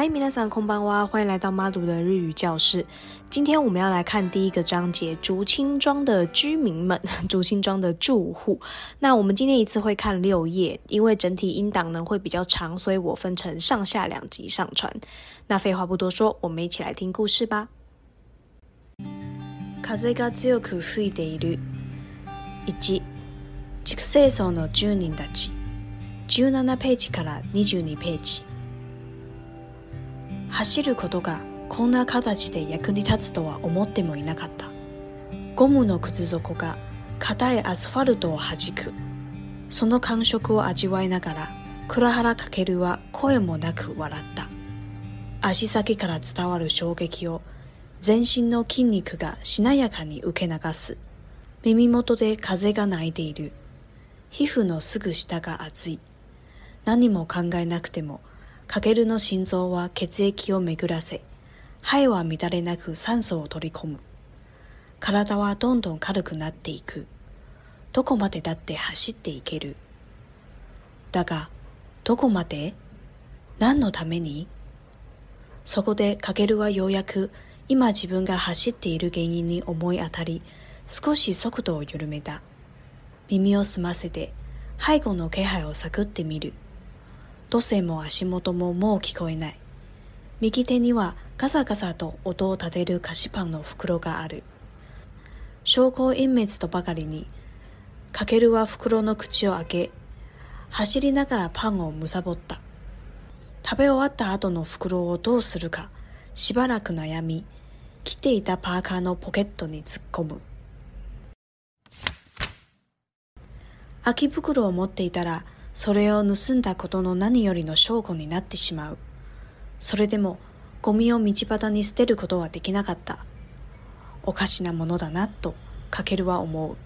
嗨，米娜桑空班娃，欢迎来到妈祖的日语教室。今天我们要来看第一个章节《竹青庄的居民们》，竹青庄的住户。那我们今天一次会看六页，因为整体音档呢会比较长，所以我分成上下两集上传。那废话不多说，我们一起来听故事吧。風が強く吹いている。一集竹青荘の住人たち。十七ページから二十二ページ。走ることがこんな形で役に立つとは思ってもいなかったゴムの靴底が硬いアスファルトを弾くその感触を味わいながら倉原翔は声もなく笑った足先から伝わる衝撃を全身の筋肉がしなやかに受け流す耳元で風が鳴いている皮膚のすぐ下が熱い何も考えなくてもかけるの心臓は血液を巡らせ、肺は乱れなく酸素を取り込む。体はどんどん軽くなっていく。どこまでだって走っていける。だが、どこまで何のためにそこでかけるはようやく今自分が走っている原因に思い当たり、少し速度を緩めた。耳を澄ませて背後の気配を探ってみる。土星も足元ももう聞こえない。右手にはガサガサと音を立てる菓子パンの袋がある。証拠隠滅とばかりに、かけるは袋の口を開け、走りながらパンをむさぼった。食べ終わった後の袋をどうするか、しばらく悩み、着ていたパーカーのポケットに突っ込む。空き袋を持っていたら、それを盗んだことの何よりの証拠になってしまう。それでも、ゴミを道端に捨てることはできなかった。おかしなものだな、と、かけるは思う。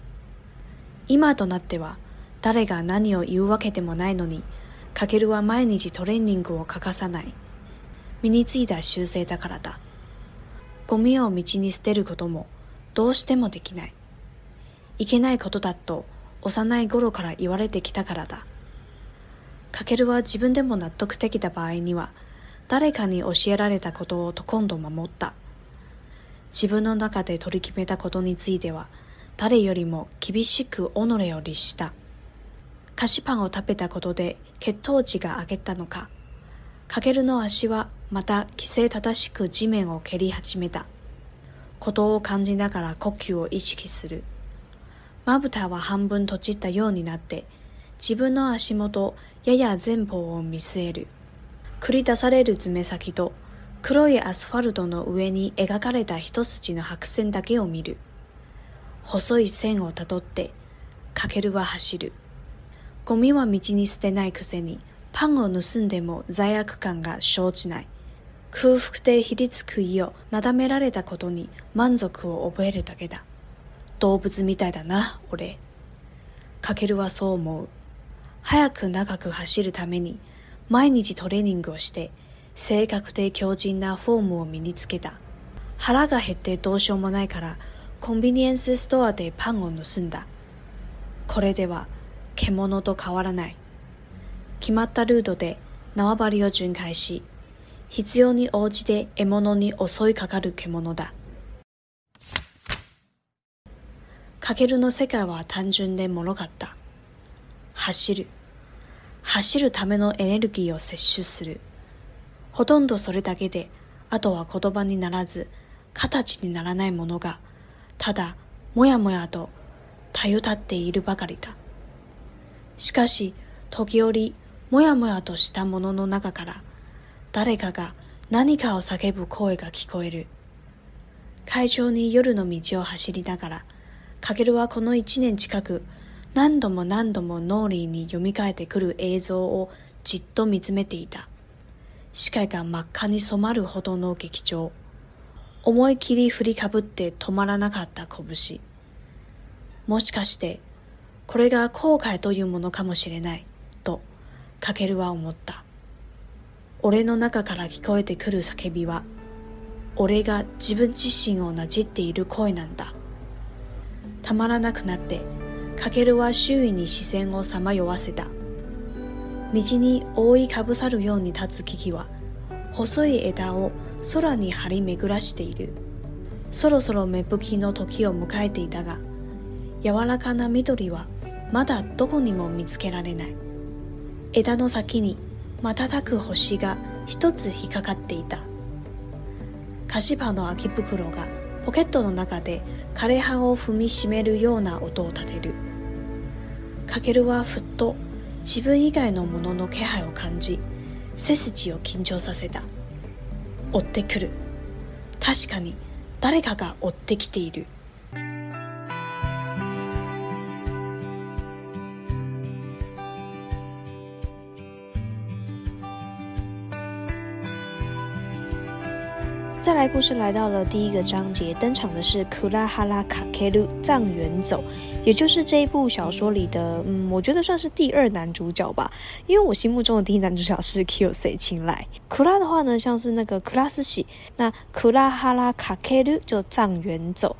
今となっては、誰が何を言うわけでもないのに、かけるは毎日トレーニングを欠かさない。身についた習性だからだ。ゴミを道に捨てることも、どうしてもできない。いけないことだと、幼い頃から言われてきたからだ。かけルは自分でも納得できた場合には、誰かに教えられたことをと今度守った。自分の中で取り決めたことについては、誰よりも厳しく己を律した。菓子パンを食べたことで血糖値が上げたのか、かけるの足はまた規制正しく地面を蹴り始めた。ことを感じながら呼吸を意識する。まぶたは半分閉じたようになって、自分の足元、やや前方を見据える。繰り出される爪先と、黒いアスファルトの上に描かれた一筋の白線だけを見る。細い線をたどって、かけるは走る。ゴミは道に捨てないくせに、パンを盗んでも罪悪感が生じない。空腹でひりつく胃をなだめられたことに満足を覚えるだけだ。動物みたいだな、俺。かけるはそう思う。早く長く走るために毎日トレーニングをして性格で強靭なフォームを身につけた。腹が減ってどうしようもないからコンビニエンスストアでパンを盗んだ。これでは獣と変わらない。決まったルートで縄張りを巡回し、必要に応じて獲物に襲いかかる獣だ。かけるの世界は単純で脆かった。走る。走るためのエネルギーを摂取する。ほとんどそれだけで、あとは言葉にならず、形にならないものが、ただ、もやもやと、たゆたっているばかりだ。しかし、時折、もやもやとしたものの中から、誰かが何かを叫ぶ声が聞こえる。会場に夜の道を走りながら、かけるはこの一年近く、何度も何度も脳裏に読み替えてくる映像をじっと見つめていた。視界が真っ赤に染まるほどの劇場。思い切り振りかぶって止まらなかった拳。もしかして、これが後悔というものかもしれない、と、かけるは思った。俺の中から聞こえてくる叫びは、俺が自分自身をなじっている声なんだ。たまらなくなってカケルは周囲に視線をさまよわせた道に覆いかぶさるように立つ木々は細い枝を空に張り巡らしているそろそろ芽吹きの時を迎えていたが柔らかな緑はまだどこにも見つけられない枝の先に瞬く星が一つ引っかかっていた菓子の空き袋がポケットの中で枯葉を踏みしめるような音を立てるかけるはふっと自分以外のものの気配を感じ背筋を緊張させた追ってくる確かに誰かが追ってきている再来，故事来到了第一个章节，登场的是库拉哈拉卡 a r k e l 藏原走，也就是这一部小说里的，嗯，我觉得算是第二男主角吧，因为我心目中的第一男主角是 k y o s e 拉青的话呢，像是那个库拉斯喜，那库拉哈拉卡 a r k e l 就藏原走。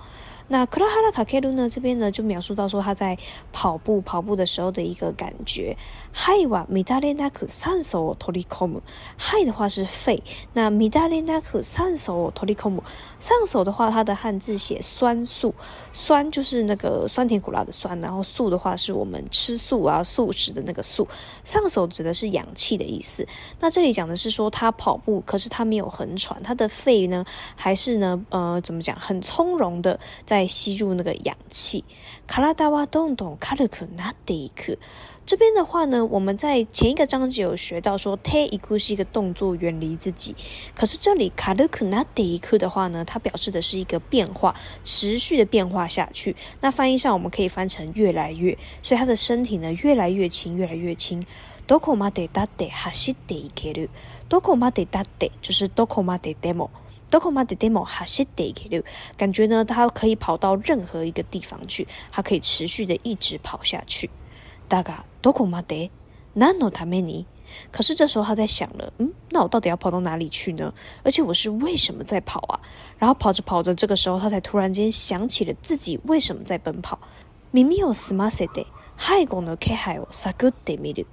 那克拉哈拉卡克鲁呢？这边呢就描述到说他在跑步跑步的时候的一个感觉。嗨哇，米达列 i 克上手托 n 科姆。嗨的话是肺。那米达列 a 克上手托 k 科姆。上手的话，它的汉字写酸素。酸就是那个酸甜苦辣的酸，然后素的话是我们吃素啊素食的那个素。上手指的是氧气的意思。那这里讲的是说他跑步，可是他没有很喘，他的肺呢还是呢呃怎么讲很从容的在。吸入那个氧气。卡拉达瓦动动，卡拉库纳德克。这边的话呢，我们在前一个章节有学到说，teiku 是一个动作远离自己。可是这里卡拉库纳德克的话呢，它表示的是一个变化，持续的变化下去。那翻译上我们可以翻成越来越。所以他的身体呢，越来越轻，越来越轻。どこまでだってはしみている。どこまでだって就是どこまででも。多么马的 demo 还是得给六，感觉呢，他可以跑到任何一个地方去，他可以持续的一直跑下去。大概多么马的 nano 太可是这时候他在想了，嗯，那我到底要跑到哪里去呢？而且我是为什么在跑啊？然后跑着跑着，这个时候他才突然间想起了自己为什么在奔跑。明明有 smart 的，海公的 k 海有 sa good 的米六。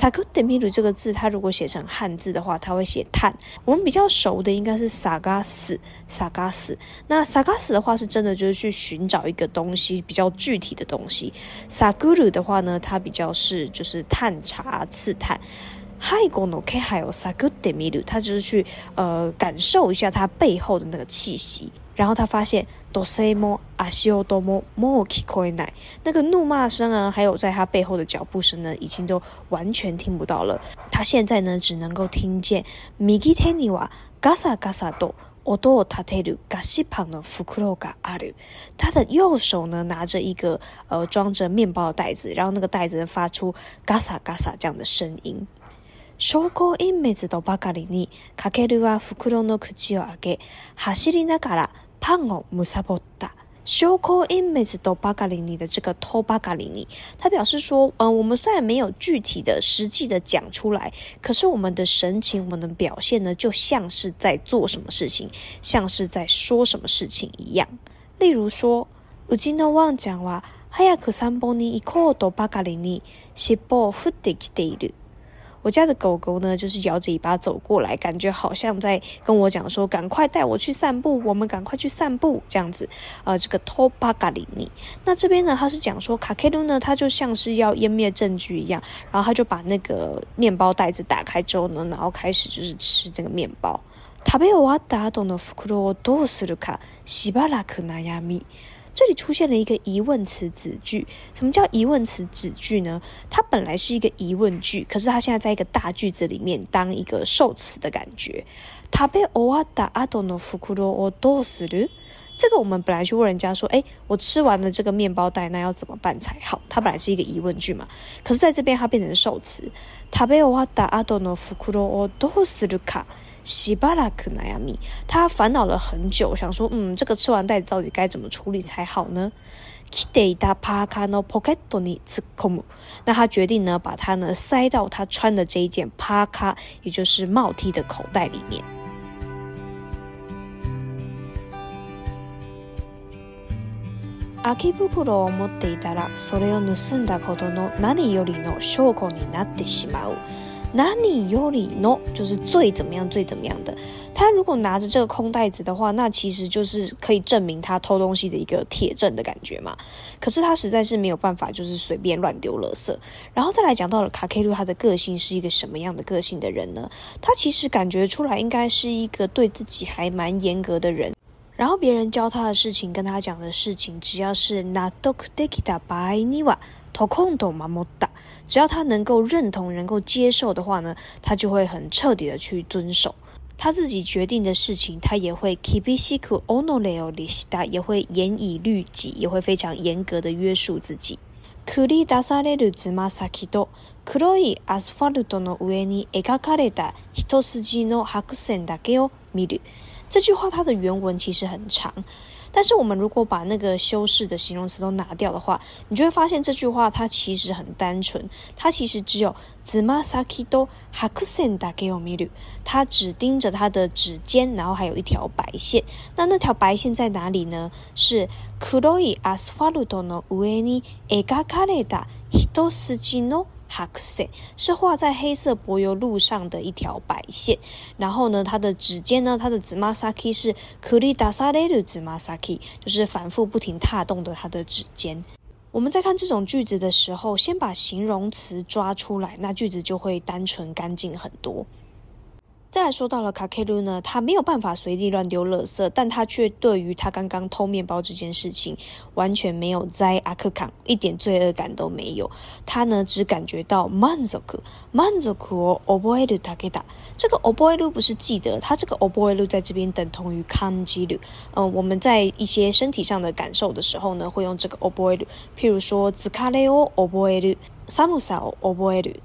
萨克德密鲁这个字，它如果写成汉字的话，它会写探。我们比较熟的应该是萨迦斯，萨迦斯。那萨迦斯的话，是真的就是去寻找一个东西，比较具体的东西。萨古鲁的话呢，它比较是就是探查、刺探。海公 o k 还有萨古特米鲁，他就是去呃感受一下他背后的那个气息。然后他发现多せもあしをどももう聞こえない，那个怒骂声啊，还有在他背后的脚步声呢，已经都完全听不到了。他现在呢，只能够听见右手にはガサガサとおどを立てるガシパの袋がある。他的右手呢，拿着一个呃装着面包的袋子，然后那个袋子发出嘎撒嘎撒这样的声音。証拠隠滅とばかりに、かけるは袋の口を開け、走りながらパンをむさぼった。焼高インメズドばかりに的这个偷巴嘎里尼，他表示说，嗯，我们虽然没有具体的、实际的讲出来，可是我们的神情、我们的表现呢，就像是在做什么事情，像是在说什么事情一样。例如说，ウジのワンちゃんは早く散歩に行こうとばかりに尻尾を振ってきている。我家的狗狗呢，就是摇着尾巴走过来，感觉好像在跟我讲说：“赶快带我去散步，我们赶快去散步。”这样子，啊，这个 t o p a g a l i n i 那这边呢，他是讲说卡卡鲁呢，他就像是要湮灭证据一样，然后他就把那个面包袋子打开之后呢，然后开始就是吃这个面包。这里出现了一个疑问词子句，什么叫疑问词子句呢？它本来是一个疑问句，可是它现在在一个大句子里面当一个受词的感觉。这个我们本来去问人家说，哎，我吃完了这个面包袋，那要怎么办才好？它本来是一个疑问句嘛，可是在这边它变成受词。希巴拉克奈亚米，他烦恼了很久，想说，嗯，这个吃完到底到底该怎么处理才好呢？那他决定呢，把它呢塞到他穿的这一件帕卡，也就是帽 T 的口袋里面。那你有理诺，就是最怎么样最怎么样的。他如果拿着这个空袋子的话，那其实就是可以证明他偷东西的一个铁证的感觉嘛。可是他实在是没有办法，就是随便乱丢垃圾。然后再来讲到了卡卡路，他的个性是一个什么样的个性的人呢？他其实感觉出来应该是一个对自己还蛮严格的人。然后别人教他的事情，跟他讲的事情，只要是納得切的場合には。好控制嘛么哒，只要他能够认同、能够接受的话呢，他就会很彻底的去遵守他自己决定的事情，他也会 keep his o n list，也会严以律己，也会非常严格的约束自己。这句话它的原文其实很长。但是我们如果把那个修饰的形容词都拿掉的话，你就会发现这句话它其实很单纯，它其实只有子マサキドハクセンだけを見る。他只盯着他的指尖，然后还有一条白线。那那条白线在哪里呢？是黒いアスファルトの上に描かれた一筋の。h a k s e 是画在黑色柏油路上的一条白线，然后呢，它的指尖呢，它的紫マ萨克是くりだされ的紫マ萨克，就是反复不停踏动的它的指尖。我们在看这种句子的时候，先把形容词抓出来，那句子就会单纯干净很多。再来说到了卡克鲁呢，他没有办法随地乱丢垃圾，但他却对于他刚刚偷面包这件事情完全没有灾阿克康一点罪恶感都没有。他呢只感觉到满足满足苦覚えるだけだ。这个覚える不是记得，他这个覚える在这边等同于康吉鲁。嗯，我们在一些身体上的感受的时候呢，会用这个覚える譬如说疲れを覚える寒さを覚える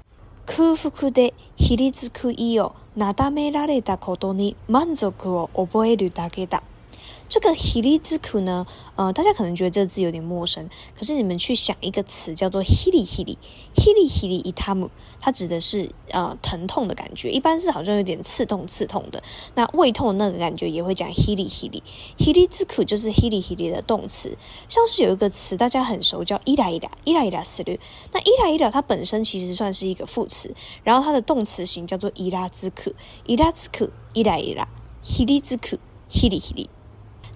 空腹で疲つくよ。なだめられたことに満足を覚えるだけだ。这个 “hiri” 之苦呢？呃，大家可能觉得这个字有点陌生。可是你们去想一个词，叫做 h i l i hiri h i l i hiri itamu”，它指的是呃疼痛的感觉，一般是好像有点刺痛、刺痛的。那胃痛那个感觉也会讲 h i l i hiri” i h i l i 之苦就是 h i l i hiri” 的动词，像是有一个词大家很熟，叫“伊拉伊拉伊拉伊拉 ”sulu。那“伊拉伊拉”它本身其实算是一个副词，然后它的动词形叫做“伊拉之苦”，“伊拉之苦”，“伊拉伊拉 ”，“hiri” 之苦，“hiri hiri”。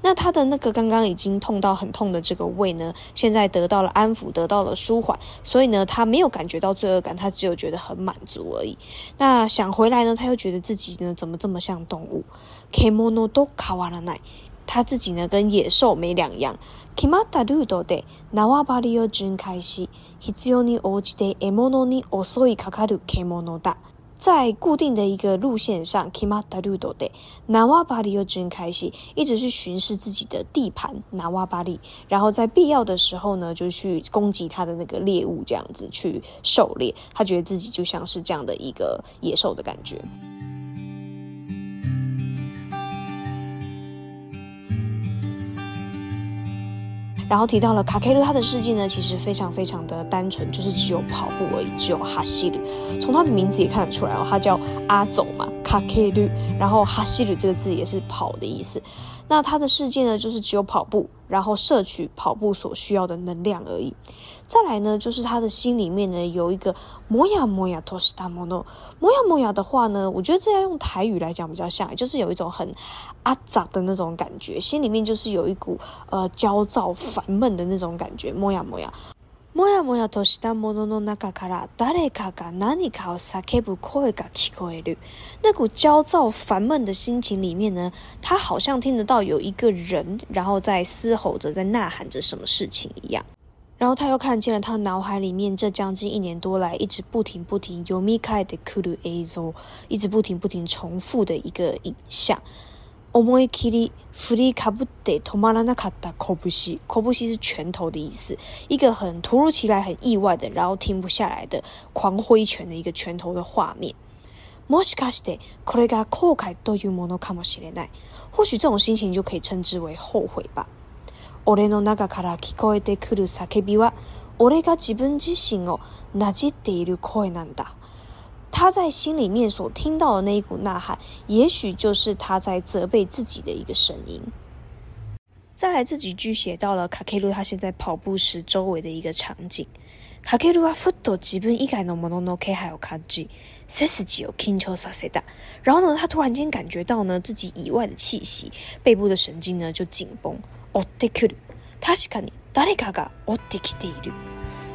那他的那个刚刚已经痛到很痛的这个胃呢，现在得到了安抚，得到了舒缓，所以呢，他没有感觉到罪恶感，他只有觉得很满足而已。那想回来呢，他又觉得自己呢，怎么这么像动物？Kemono do kawaranai，他自己呢跟野兽没两样。Kimata rudo de nawa bari o junkai shi，必要に応じてエモノに遅いかかるケモノだ。在固定的一个路线上，Kima daludo de，南洼巴利又展开戏，一直去巡视自己的地盘 nawa ba 巴利，然后在必要的时候呢，就去攻击他的那个猎物，这样子去狩猎。他觉得自己就像是这样的一个野兽的感觉。然后提到了卡凯鲁，他的事迹呢，其实非常非常的单纯，就是只有跑步而已，只有哈西鲁。从他的名字也看得出来哦，他叫阿走嘛，卡凯鲁，然后哈西鲁这个字也是跑的意思。那他的世界呢，就是只有跑步，然后摄取跑步所需要的能量而已。再来呢，就是他的心里面呢有一个摩呀摩呀托斯坦摩诺，摩呀摩呀的话呢，我觉得这要用台语来讲比较像，就是有一种很阿杂的那种感觉，心里面就是有一股呃焦躁、烦闷的那种感觉，摩呀摩呀。ぼやぼやとしたものの中から、誰かが何かを叫ぶ声が聞こえる。那股焦躁、烦闷的心情里面呢，他好像听得到有一个人，然后在嘶吼着，在呐喊着什么事情一样。然后他又看见了他脑海里面这将近一年多来，一直不停不停、y o m i k 由みか kuru azo，一直不停不停重复的一个影像。思い切り振りかぶって止まらなかった拳，拳是拳头的意思，一个很突如其来、很意外的，然后停不下来的狂挥拳的一个拳头的画面。もしかしてこれが後悔というものかもしれない。或许这种心情就可以称之为后悔吧。俺の中から聞こえてくる叫びは、俺が自分自身をなじっている声なんだ。他在心里面所听到的那一股呐喊，也许就是他在责备自己的一个声音。再来，这几句写到了卡凯鲁他现在跑步时周围的一个场景。卡凯鲁啊，速度基本一改那么诺诺克还有卡吉，三十几有请求撒谁大。然后呢，他突然间感觉到呢自己以外的气息，背部的神经呢就紧绷。哦，对，卡鲁，他是看你，大家该，我得去的。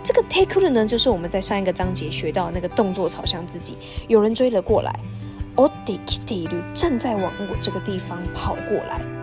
这个 take y u 的呢，就是我们在上一个章节学到那个动作朝向自己，有人追了过来，o d i キティル正在往我这个地方跑过来。